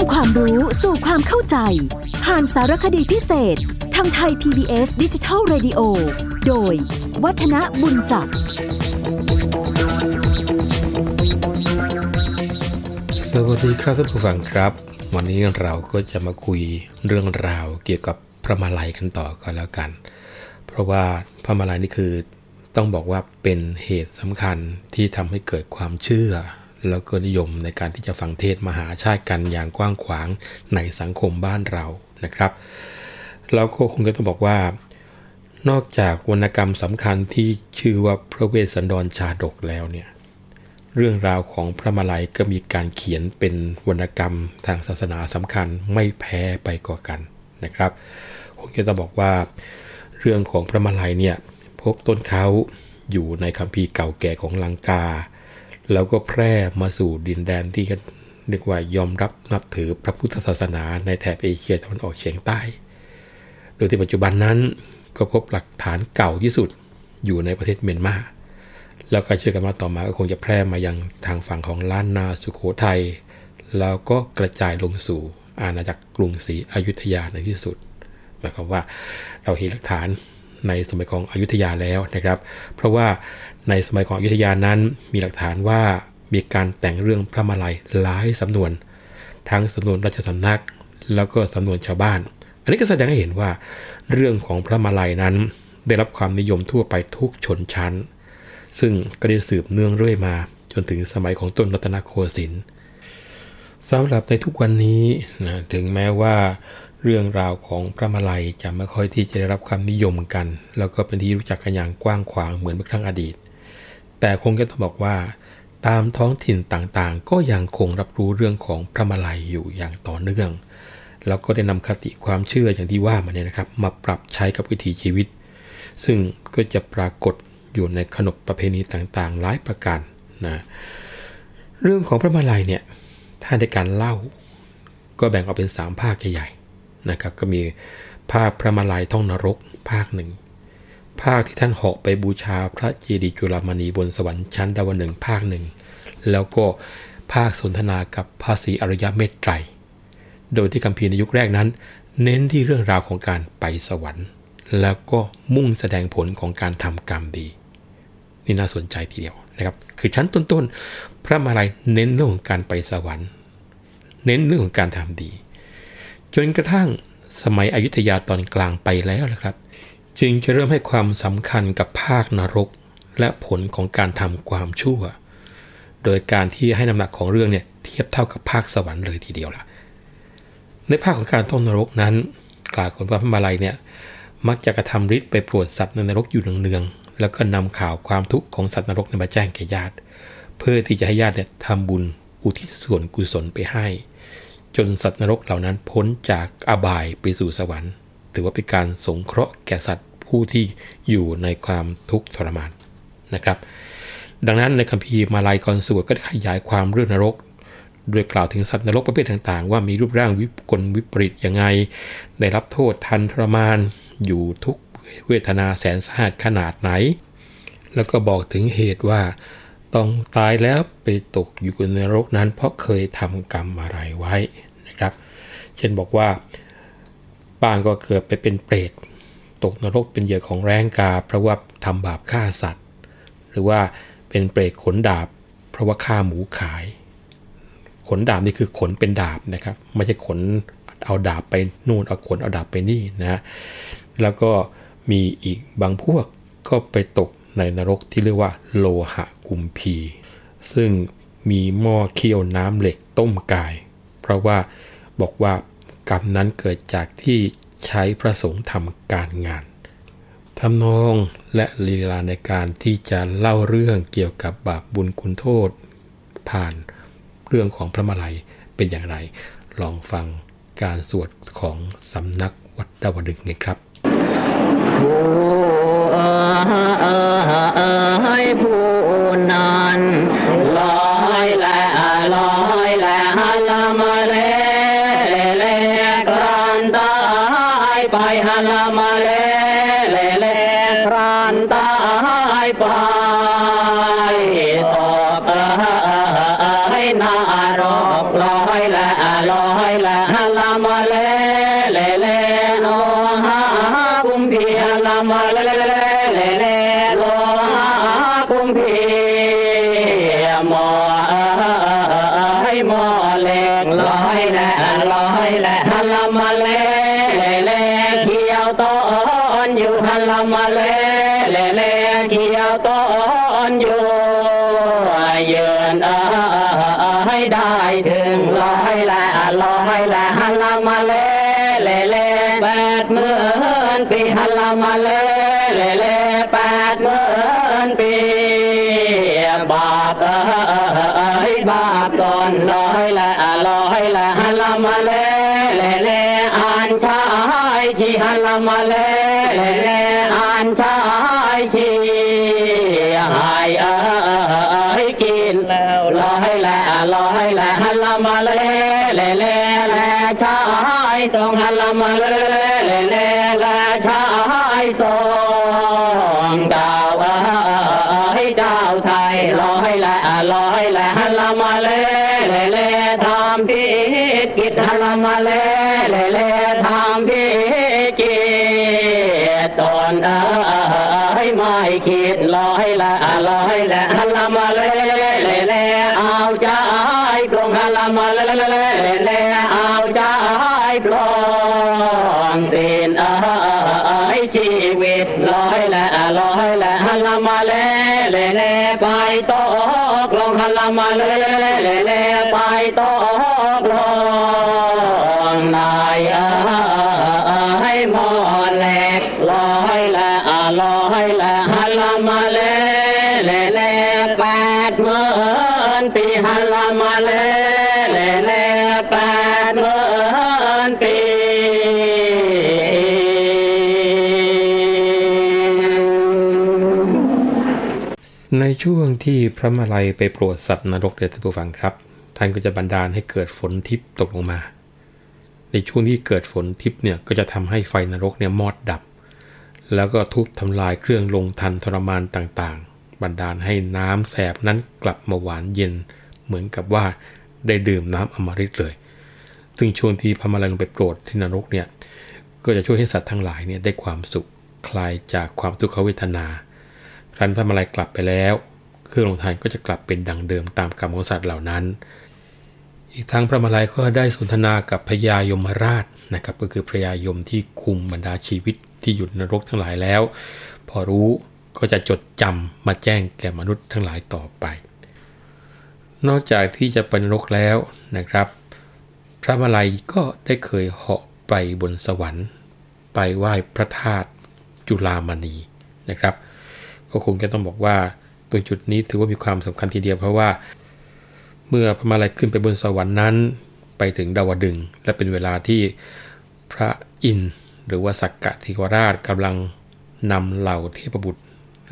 ำความรู้สู่ความเข้าใจ ผ่านสารคดีพิเศษ ทางไทย PBS ดิจิทัล Radio โดย วัฒนบุญจับ สวัสดีครับท่านผู้ฟังครับ วันนี้เราก็จะมาคุยเรื่องราวเกี่ยวกับพระมาลัยกันต่อกันแล้วกัน เพราะว่าพระมาลัยนี่คือต้องบอกว่าเป็นเหตุสำคัญที่ทำให้เกิดความเชื่อ แล้วก็นิยมในการที่จะฟังเทศมหาชาติกันอย่างกว้างขวางในสังคมบ้านเรานะครับเราก็คงจะต้องบอกว่า นอกจากวรรณกรรมสำคัญที่ชื่อว่าพระเวสสันดรชาดกแล้วเนี่ยเรื่องราวของพระมาลัยก็มีการเขียนเป็นวรรณกรรมทางศาสนาสำคัญไม่แพ้ไปกว่ากันนะครับคงจะต้องบอกว่า เรื่องของพระมาลัยเนี่ยพบต้นเขาอยู่ในคัมภีร์เก่าแก่ของลังกา แล้วก็แพร่มาสู่ดินแดนที่เรียกว่ายอมรับนับถือพระพุทธศาสนาในแถบเอเชียตะวันออกเฉียงใต้ โดยที่ปัจจุบันนั้นก็พบหลักฐานเก่าที่สุดอยู่ในประเทศเมียนมา แล้วก็เชื่อกันว่าต่อมาก็คงจะแพร่มายังทางฝั่งของล้านนาสุโขทัย แล้วก็กระจายลงสู่อาณาจักรกรุงศรีอยุธยาในที่สุด หมายความว่าเราเห็นหลักฐานในสมัยของอยุธยาแล้วนะครับ เพราะว่า ในสมัยของอยุธยานั้นมีหลักฐานว่ามีการแต่งเรื่องพระมาลัยหลายสำนวน ทั้งสำนวนราชสำนัก แล้วก็สำนวนชาวบ้าน อันนี้ก็แสดงให้เห็นว่า เรื่องของพระมาลัยนั้น ได้รับความนิยมทั่วไปทุกชนชั้น ซึ่งก็ได้สืบเนื่องเรื่อยมา จนถึงสมัยของต้นรัตนโกสินทร์สำหรับในทุกวันนี้นะถึงแม้ว่าเรื่องราวของพระมาลัยจะไม่ค่อยที่จะได้รับความนิยมกัน แล้วก็เป็นที่รู้จักกันอย่างกว้างขวางเหมือนเมื่อครั้งอดีต แต่คงจะต้องบอกว่า ตามท้องถิ่นต่างๆ ก็ยังคงรับรู้เรื่องของพระมาลัยอยู่อย่างต่อเนื่อง แล้วก็ได้นำคติความเชื่ออย่างที่ว่ามาเนี่ยนะครับ มาปรับใช้กับวิถีชีวิต ซึ่งก็จะปรากฏอยู่ในขนบประเพณีต่างๆ หลายประการนะเรื่องของพระมาลัยเนี่ยถ้าในการเล่าก็แบ่งออกเป็น 3 ภาคใหญ่ๆนะครับก็มีภาคพระมาลัยท่องนรกภาคหนึ่ง ภาคที่ท่านเหาะไปบูชาพระเจดีย์จุลามณีบนสวรรค์ชั้นดาวหนึ่งภาคหนึ่ง แล้วก็ภาคสนทนากับภาษีอริยเมตไตร โดยที่คัมภีร์ในยุคแรกนั้น เน้นที่เรื่องราวของการไปสวรรค์ แล้วก็มุ่งแสดงผลของการทำกรรมดี นี่น่าสนใจทีเดียวนะครับ คือชั้นต้นๆ พระมาลัยเน้นเรื่องของการไปสวรรค์ เน้นเรื่องของการทำดี จนกระทั่งสมัยอยุธยาตอนกลางไปแล้วนะครับ จึงจะเริ่มให้ความสำคัญกับภาคนรก และผลของการทำความชั่ว โดยการที่ให้น้ำหนักของเรื่องเนี่ยเทียบเท่ากับภาคสวรรค์เลยทีเดียวล่ะ ในภาคของการท่องนรกนั้น กล่าวคนว่าพระมาลัยเนี่ยมักจะกระทำฤทธิ์ไปปวดสัตว์ในนรกอยู่เนืองๆแล้วก็นำข่าวความทุกข์ของสัตว์นรกมาแจ้งแก่ญาติ เพื่อที่จะให้ญาติเนี่ยทำบุญอุทิศส่วนกุศลไปให้ จนสัตว์นรกเหล่านั้นพ้นจากอบายไปสู่สวรรค์ ถือว่าเป็นการสงเคราะห์แก่สัตว์ผู้ที่อยู่ในความทุกข์ทรมานนะครับ ดังนั้นในคัมภีร์มาลายกรสวดก็ขยายความเรื่องนรก โดยกล่าวถึงสัตว์นรกประเภทต่างๆ ว่ามีรูปร่างวิกลวิปริตยังไง ได้รับโทษทันทรมาน อยู่ทุกเวทนาแสนสาหัสขนาดไหน แล้วก็บอกถึงเหตุว่าต้องตายแล้วไปตกอยู่ในนรกนั้น เพราะเคยทำกรรมอะไรไว้นะครับ เช่นบอกว่า บางก็เกิดไปเป็นเปรตตกนรกเป็นเหยื่อของแรงกา เพราะว่าทำบาปฆ่าสัตว์ หรือว่าเป็นเปรตขนดาบ เพราะว่าฆ่าหมูขาย ขนดาบนี่คือขนเป็นดาบนะครับ ไม่ใช่ขนเอาดาบไปนู่นเอาขนเอาดาบไปนี่นะแล้วก็มีอีกบางพวกก็ไปตกในนรกที่เรียกว่าโลหะกุมพี ซึ่งมีหม้อเคี่ยวน้ำเหล็กต้มกาย เพราะว่าบอกว่า กรรมนั้นเกิดจากที่ใช้พระสงฆ์ทำการงานทำนองและลีลาในการที่จะเล่าเรื่องเกี่ยวกับบาปบุญคุณโทษ ผ่านเรื่องของพระมาลัยเป็นอย่างไร ลองฟังการสวดของสำนักวัดดาวดึงไงครับผู้เอ๋ยผู้นั้น ไปฮัลามาแลแลแลพรานตาไปตอบให้ารอบลอยละลอยละฮาลามาแลแลแลนอฮากุมพีฮาลามาแลแลแลแลโลฮากุมพียมอ ปีฮัลลามาเลเลเลแปดหมื่นปีบาปเอ้ยบาปก่อนร้อยและร้อยและฮัลลามาเลเลเลอ่านชายชีฮัลลามาเลเลเลอ่านชายชีหายเอ้ยกินแล้วร้อยและร้อยและฮัลลามาเลเลเลและชายต้องฮัลลามาเลเลเล และชายต้องดาวเอ้เจ้าไทยร้อยและร้อยและฮัลลามาเลเลเลทำผิกิจฮัลลามาเลเลเลทำผิกิจตอนเอ้ยไม่คิดร้อยและร้อยและฮัลลามาเลเลเลเอาใจกลงฮัลลามาเลเลเล ไปตกลงฮัลลามาเลเลเลไปตอกลงนายให้มอนเล็กลอยละลอยละฮัลลามาเลเลเลแปดหมื่นปีฮัลลามาเลเลเล ช่วงที่พระมาลัยไปโปรดสัตว์นรกเดชผู้ฟังครับ ท่านก็จะบันดาลให้เกิดฝนทิพย์ตกลงมา ในช่วงที่เกิดฝนทิพย์เนี่ยก็จะทำให้ไฟนรกเนี่ยมอดดับ แล้วก็ทุบทำลายเครื่องลงทันทรมานต่างๆ บันดาลให้น้ำแสบนั้นกลับมาหวานเย็น เหมือนกับว่าได้ดื่มน้ำอมฤตเลย ซึ่งช่วงที่พระมาลัยลงไปโปรดที่นรกเนี่ยก็จะช่วยให้สัตว์ทั้งหลายเนี่ยได้ความสุขคลายจากความทุกขเวทนา ครั้นพระมาลัยกลับไปแล้ว เครื่องลงทานก็จะกลับเป็นดังเดิมตามกรรมของสัตว์เหล่านั้น อีกทั้งพระมาลัยก็ได้สนทนากับพญายมราชนะครับก็คือพญายมที่คุมบรรดาชีวิตที่อยู่ในรกทั้งหลายแล้ว พอรู้ก็จะจดจำมาแจ้งแก่มนุษย์ทั้งหลายต่อไป นอกจากที่จะไปนรกแล้วนะครับ พระมาลัยก็ได้เคยเหาะไปบนสวรรค์ ไปไหว้พระธาตุจุฬามณีนะครับ ก็คงจะต้องบอกว่าตรงจุดนี้ถือว่ามีความสำคัญทีเดียวเพราะว่า เมื่อพระมาลัยขึ้นไปบนสวรรค์นั้น ไปถึงดาวดึง และเป็นเวลาที่พระอินหรือว่าสักกะเทวราชกำลังนำเหล่าเทพบุตร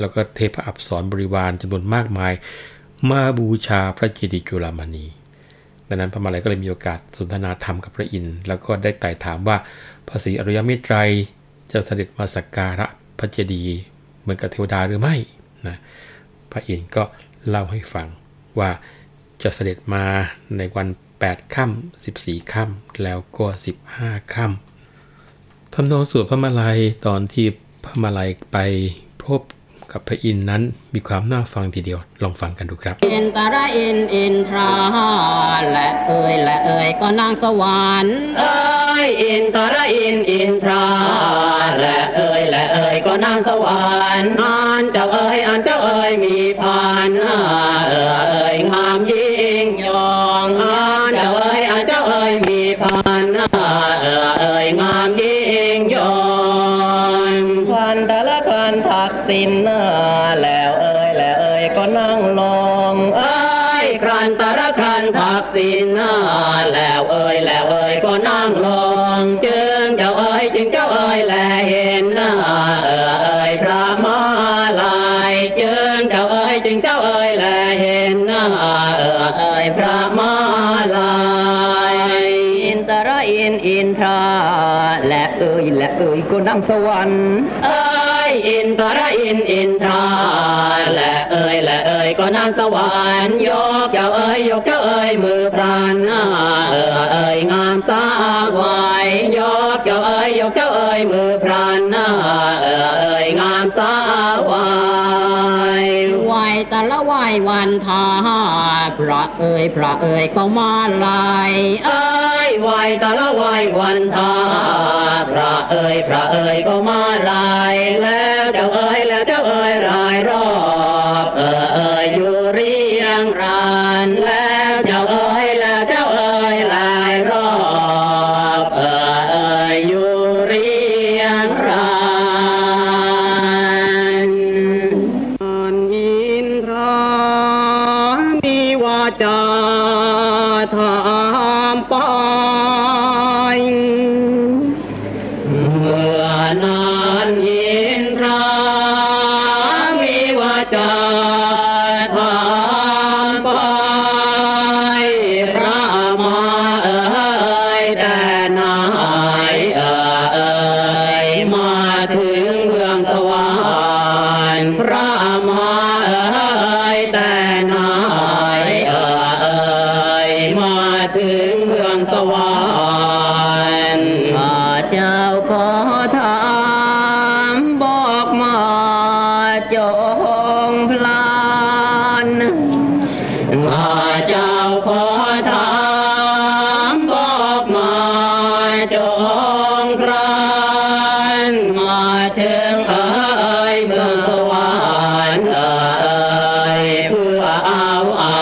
แล้วก็เทพอัปสรบริวารจำนวนมากมาย มาบูชาพระเจดีย์จุฬามณีดังนั้นพระมาลัยก็เลยมีโอกาสสนทนาธรรมกับพระอินทร์แล้วก็ได้ไต่ถามว่าพระศรีอริยเมตไรจะเสด็จมาสักการะพระเจดีย์ มือนกับเทวดาหรือไม่นะพระอินทร์ก็เล่าให้ฟังว่าจะเสด็จมาในวัน 8ค่ำ14ค่ำแล้วก็ 15ค่ำทำนองสวดพระมาลัยตอนที่พระมาลัยไปพบ กับพระอินทร์นั้นมีความน่าฟังทีเดียว ลองฟังกันดูครับ อินตระอินอินทราและเอ่ยและเอ่ยก็นางสวรรค์เอ้ยอินตระอินอินทราและเอ่ยและเอ่ยก็นางสวรรค์อ่านเจ้าเอ่ยอ่านเจ้าเอ่ยมีพานเอ่ยเอ่ยงามยิ่งยองอ่านเจ้าเอ่ยอ่านเจ้าเอ่ยมีพาน จึงเจ้าเอ่ยแลเห็นน้าเอ่ยพระมาลายอินตระอินอินทราและเอ่ยและเอ่ยก็นั่งสวรรค์เอ้ยอินทระอินอินทราและเอ่ยและเอ่ยก็นั่งสวรรค์ยกเจ้าเอ่ยยกเจ้าเอ่ยมือพรานเอ่ยเอ่ยงามสาวายยกเจ้าเอ่ยยกเจ้าเอ่ยมือพรานเไหวแต่ละไหววันทาพระเอ๋ยพระเอ๋ยก็มาลายเอ้ยไหวแต่ละวายวันทาพระเอ๋ยพระเอ๋ยก็มาลายแล้วเจ้าเอ๋ย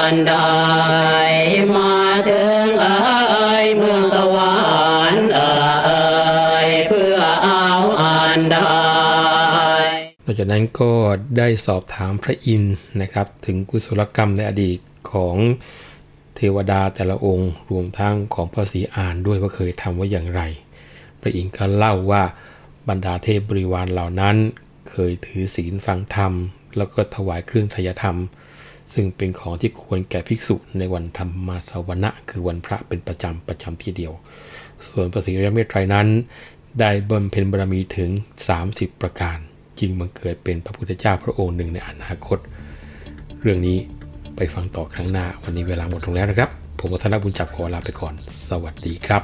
ันใดมาถึงเอ่ยเมืองสวรรค์เอ่ยเพื่อเอาอันใดนอกจากนั้นก็ได้สอบถามพระอินทร์นะครับ ถึงกุศลกรรมในอดีตของเทวดาแต่ละองค์รวมทั้งของพระศรีอานด้วยว่าเคยทำไว้อย่างไร พระอินทร์ก็เล่าว่าบรรดาเทพบริวารเหล่านั้น เคยถือศีลฟังธรรม แล้วก็ถวายเครื่องทยธรรม ซึ่งเป็นของที่ควรแก่ภิกษุในวันธรรมาสวนะคือวันพระเป็นประจำประจำที่เดียว ส่วนพระศรีรัตนเมตรัยนั้น ได้บำเพ็ญบารมีถึง 30 ประการ จึงบังเกิดเป็นพระพุทธเจ้าพระองค์หนึ่งในอนาคต เรื่องนี้ไปฟังต่อครั้งหน้า วันนี้เวลาหมดลงแล้วนะครับ ผมวัฒนบุญจับขอลาไปก่อน สวัสดีครับ